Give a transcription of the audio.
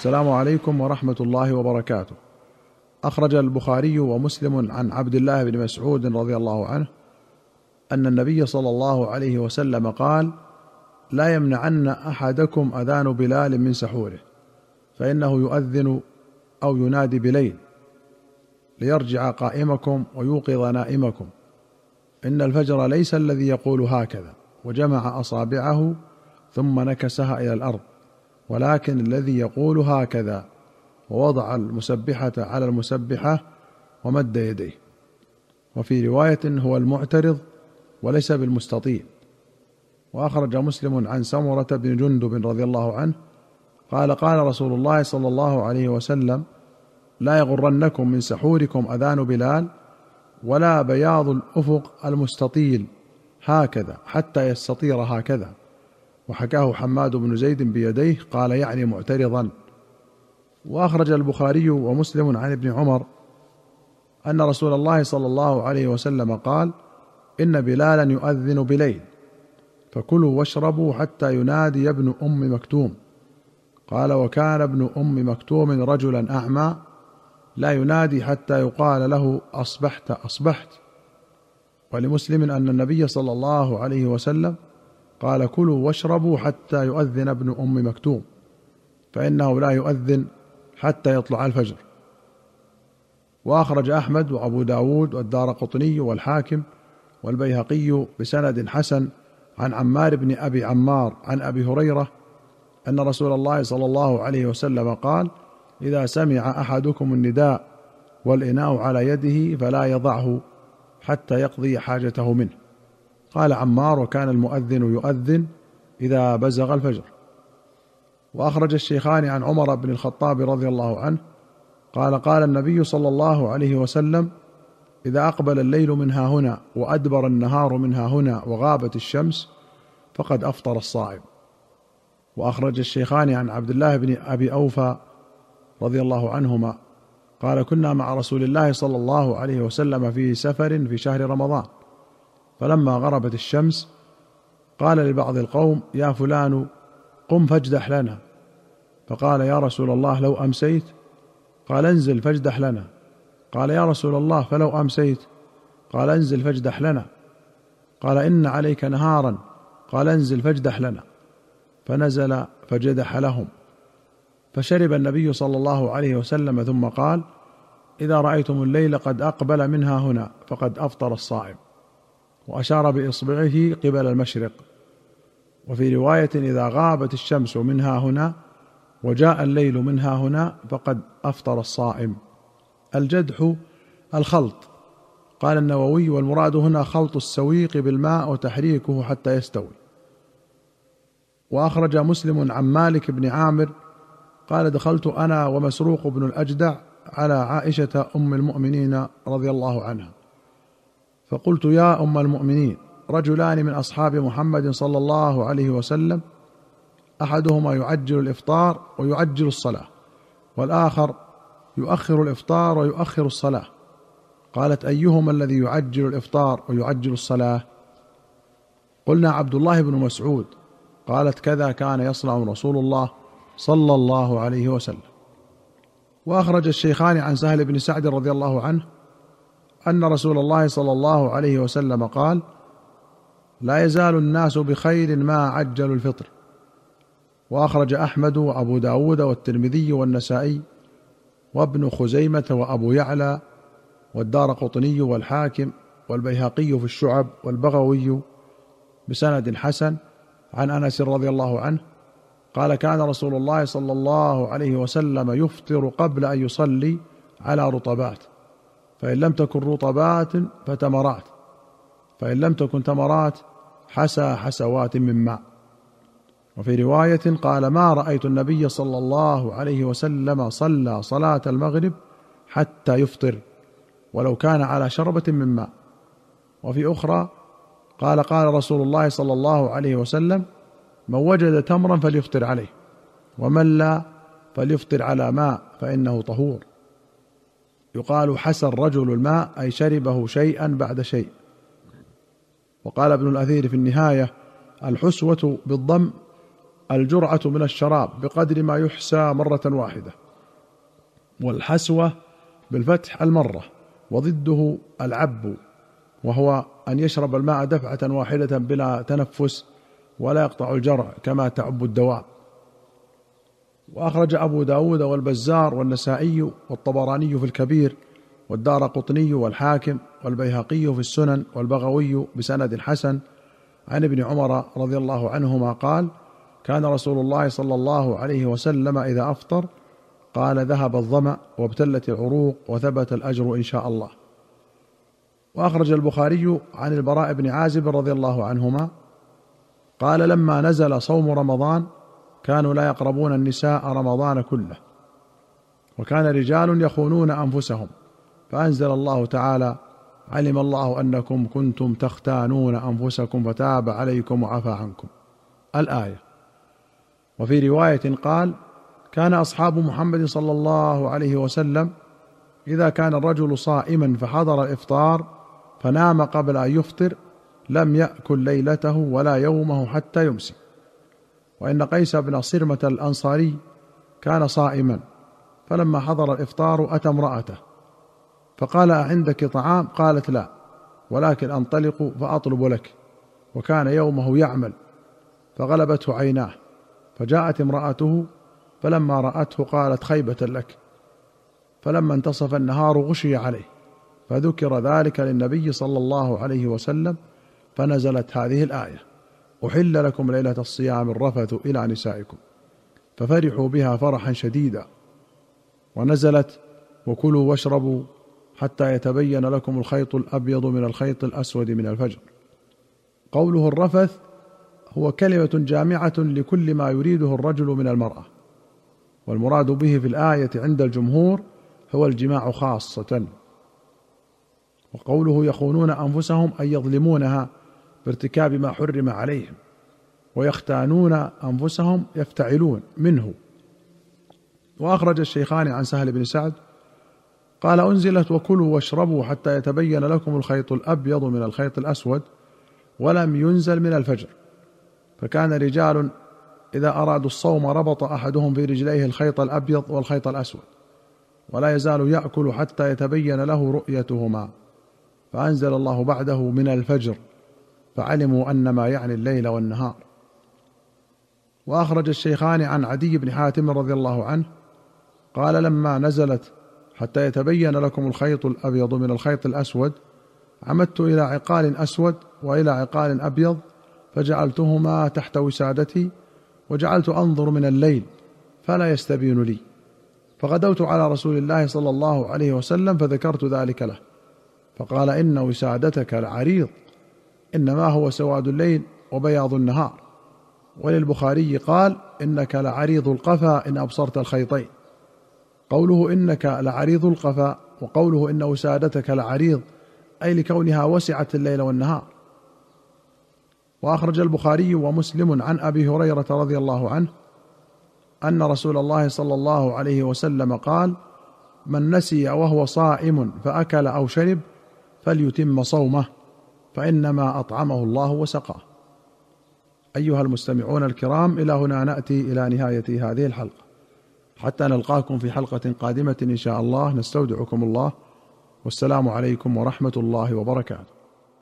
السلام عليكم ورحمة الله وبركاته. أخرج البخاري ومسلم عن عبد الله بن مسعود رضي الله عنه أن النبي صلى الله عليه وسلم قال لا يمنعن أحدكم أذان بلال من سحوره فإنه يؤذن أو ينادي بليل ليرجع قائمكم ويوقظ نائمكم. إن الفجر ليس الذي يقول هكذا وجمع أصابعه ثم نكسها إلى الأرض. ولكن الذي يقول هكذا ووضع المسبحة على المسبحة ومد يديه. وفي رواية هو المعترض وليس بالمستطيل وأخرج مسلم عن سمرة بن جندب رضي الله عنه قال قال رسول الله صلى الله عليه وسلم لا يغرنكم من سحوركم أذان بلال ولا بياض الأفق المستطيل هكذا حتى يستطير هكذا. وحكاه حماد بن زيد بيديه قال يعني معترضا. وأخرج البخاري ومسلم عن ابن عمر أن رسول الله صلى الله عليه وسلم قال إن بلالا يؤذن بليل فكلوا واشربوا حتى ينادي ابن أم مكتوم. قال وكان ابن أم مكتوم رجلا أعمى لا ينادي حتى يقال له أصبحت أصبحت. ولمسلم أن النبي صلى الله عليه وسلم قال كلوا واشربوا حتى يؤذن ابن أم مكتوم فإنه لا يؤذن حتى يطلع الفجر. وأخرج أحمد وأبو داود والدار قطني والحاكم والبيهقي بسند حسن عن عمار بن أبي عمار عن أبي هريرة أن رسول الله صلى الله عليه وسلم قال إذا سمع أحدكم النداء والإناء على يده فلا يضعه حتى يقضي حاجته منه. قال عمار وكان المؤذن يؤذن إذا بزغ الفجر. وأخرج الشيخان عن عمر بن الخطاب رضي الله عنه قال قال النبي صلى الله عليه وسلم إذا أقبل الليل من ها هنا وأدبر النهار من ها هنا وغابت الشمس فقد أفطر الصائم. وأخرج الشيخان عن عبد الله بن أبي أوفى رضي الله عنهما قال كنا مع رسول الله صلى الله عليه وسلم في سفر في شهر رمضان. فلما غربت الشمس قال لبعض القوم يا فلان قم فاجدح لنا. فقال يا رسول الله لو أمسيت. قال انزل فاجدح لنا. قال يا رسول الله فلو أمسيت. قال انزل فاجدح لنا. قال إن عليك نهارا. قال انزل فاجدح لنا. فنزل فجدح لهم. فشرب النبي صلى الله عليه وسلم ثم قال إذا رأيتم الليل قد أقبل منها هنا فقد أفطر الصائم. وأشار بإصبعه قبل المشرق. وفي رواية إذا غابت الشمس منها هنا وجاء الليل منها هنا فقد أفطر الصائم. الجدح الخلط. قال النووي والمراد هنا خلط السويق بالماء وتحريكه حتى يستوي. وأخرج مسلم عن مالك بن عامر قال دخلت أنا ومسروق بن الأجدع على عائشة أم المؤمنين رضي الله عنها. فقلت يا أم المؤمنين رجلان من أصحاب محمد صلى الله عليه وسلم أحدهما يعجل الإفطار ويعجل الصلاة والآخر يؤخر الإفطار ويؤخر الصلاة. قالت أيهما الذي يعجل الإفطار ويعجل الصلاة؟ قلنا عبد الله بن مسعود. قالت كذا كان يصنع رسول الله صلى الله عليه وسلم. وأخرج الشيخان عن سهل بن سعد رضي الله عنه أن رسول الله صلى الله عليه وسلم قال لا يزال الناس بخير ما عجلوا الفطر وأخرج أحمد وأبو داود والترمذي والنسائي وابن خزيمة وأبو يعلى والدار قطني والحاكم والبيهقي في الشعب والبغوي بسند حسن عن أنس رضي الله عنه قال كان رسول الله صلى الله عليه وسلم يفطر قبل أن يصلي على رطبات فإن لم تكن رطبات فتمرات فإن لم تكن تمرات حسى حسوات من ماء. وفي رواية قال ما رأيت النبي صلى الله عليه وسلم صلى صلاة المغرب حتى يفطر ولو كان على شربة من ماء. وفي أخرى قال قال رسول الله صلى الله عليه وسلم من وجد تمرا فليفطر عليه ومن لا فليفطر على ماء فإنه طهور. يقال حسى الرجل الماء أي شربه شيئا بعد شيء. وقال ابن الأثير في النهاية الحسوة بالضم الجرعة من الشراب بقدر ما يحسى مرة واحدة. والحسوة بالفتح المرة وضده العب وهو أن يشرب الماء دفعة واحدة بلا تنفس ولا يقطع الجرع كما تعب الدواب وأخرج أبو داود والبزار والنسائي والطبراني في الكبير والدار قطني والحاكم والبيهقي في السنن والبغوي بسند حسن. عن ابن عمر رضي الله عنهما قال كان رسول الله صلى الله عليه وسلم إذا أفطر قال ذهب الظمأ وابتلت العروق وثبت الأجر إن شاء الله. وأخرج البخاري عن البراء بن عازب رضي الله عنهما قال لما نزل صوم رمضان كانوا لا يقربون النساء رمضان كله. وكان رجال يخونون أنفسهم. فأنزل الله تعالى علم الله أنكم كنتم تختانون أنفسكم فتاب عليكم وعفى عنكم. الآية. وفي رواية قال كان أصحاب محمد صلى الله عليه وسلم إذا كان الرجل صائما فحضر الإفطار فنام قبل أن يفطر لم يأكل ليلته ولا يومه حتى يمسي وإن قيس بن صرمة الأنصاري كان صائما فلما حضر الإفطار أتى امرأته فقال أعندك طعام قالت لا ولكن أنطلق فأطلب لك. وكان يومه يعمل فغلبته عيناه فجاءت امرأته فلما رأته قالت خيبة لك. فلما انتصف النهار غشي عليه فذكر ذلك للنبي صلى الله عليه وسلم فنزلت هذه الآية. أحل لكم ليلة الصيام الرفث إلى نسائكم. ففرحوا بها فرحا شديدا. ونزلت وكلوا واشربوا حتى يتبين لكم الخيط الأبيض من الخيط الأسود من الفجر. قوله الرفث هو كلمة جامعة لكل ما يريده الرجل من المرأة. والمراد به في الآية عند الجمهور هو الجماع خاصة. وقوله يخونون أنفسهم أي يظلمونها بارتكاب ما حرم عليهم ويختانون أنفسهم يفتعلون منه. وأخرج الشيخان عن سهل بن سعد قال أنزلت وكلوا واشربوا حتى يتبين لكم الخيط الأبيض من الخيط الأسود ولم ينزل من الفجر. فكان رجال إذا أرادوا الصوم ربط أحدهم في رجليه الخيط الأبيض والخيط الأسود ولا يزال يأكل حتى يتبين له رؤيتهما. فأنزل الله بعده من الفجر. فعلموا أن ما يعني الليل والنهار. وأخرج الشيخان عن عدي بن حاتم رضي الله عنه قال لما نزلت حتى يتبين لكم الخيط الأبيض من الخيط الأسود عمدت إلى عقال أسود وإلى عقال أبيض فجعلتهما تحت وسادتي وجعلت أنظر من الليل فلا يستبين لي. فغدوت على رسول الله صلى الله عليه وسلم فذكرت ذلك له. فقال إن وسادتك لعريض. إنما هو سواد الليل وبياض النهار. وللبخاري قال إنك لعريض القفا إن أبصرت الخيطين. قوله إنك لعريض القفا وقوله إن وسادتك لعريض أي لكونها وسعت الليل والنهار. وأخرج البخاري ومسلم عن أبي هريرة رضي الله عنه أن رسول الله صلى الله عليه وسلم قال من نسي وهو صائم فأكل أو شرب فليتم صومه فإنما أطعمه الله وسقاه. أيها المستمعون الكرام إلى هنا نأتي إلى نهاية هذه الحلقة. حتى نلقاكم في حلقة قادمة إن شاء الله. نستودعكم الله. والسلام عليكم ورحمة الله وبركاته.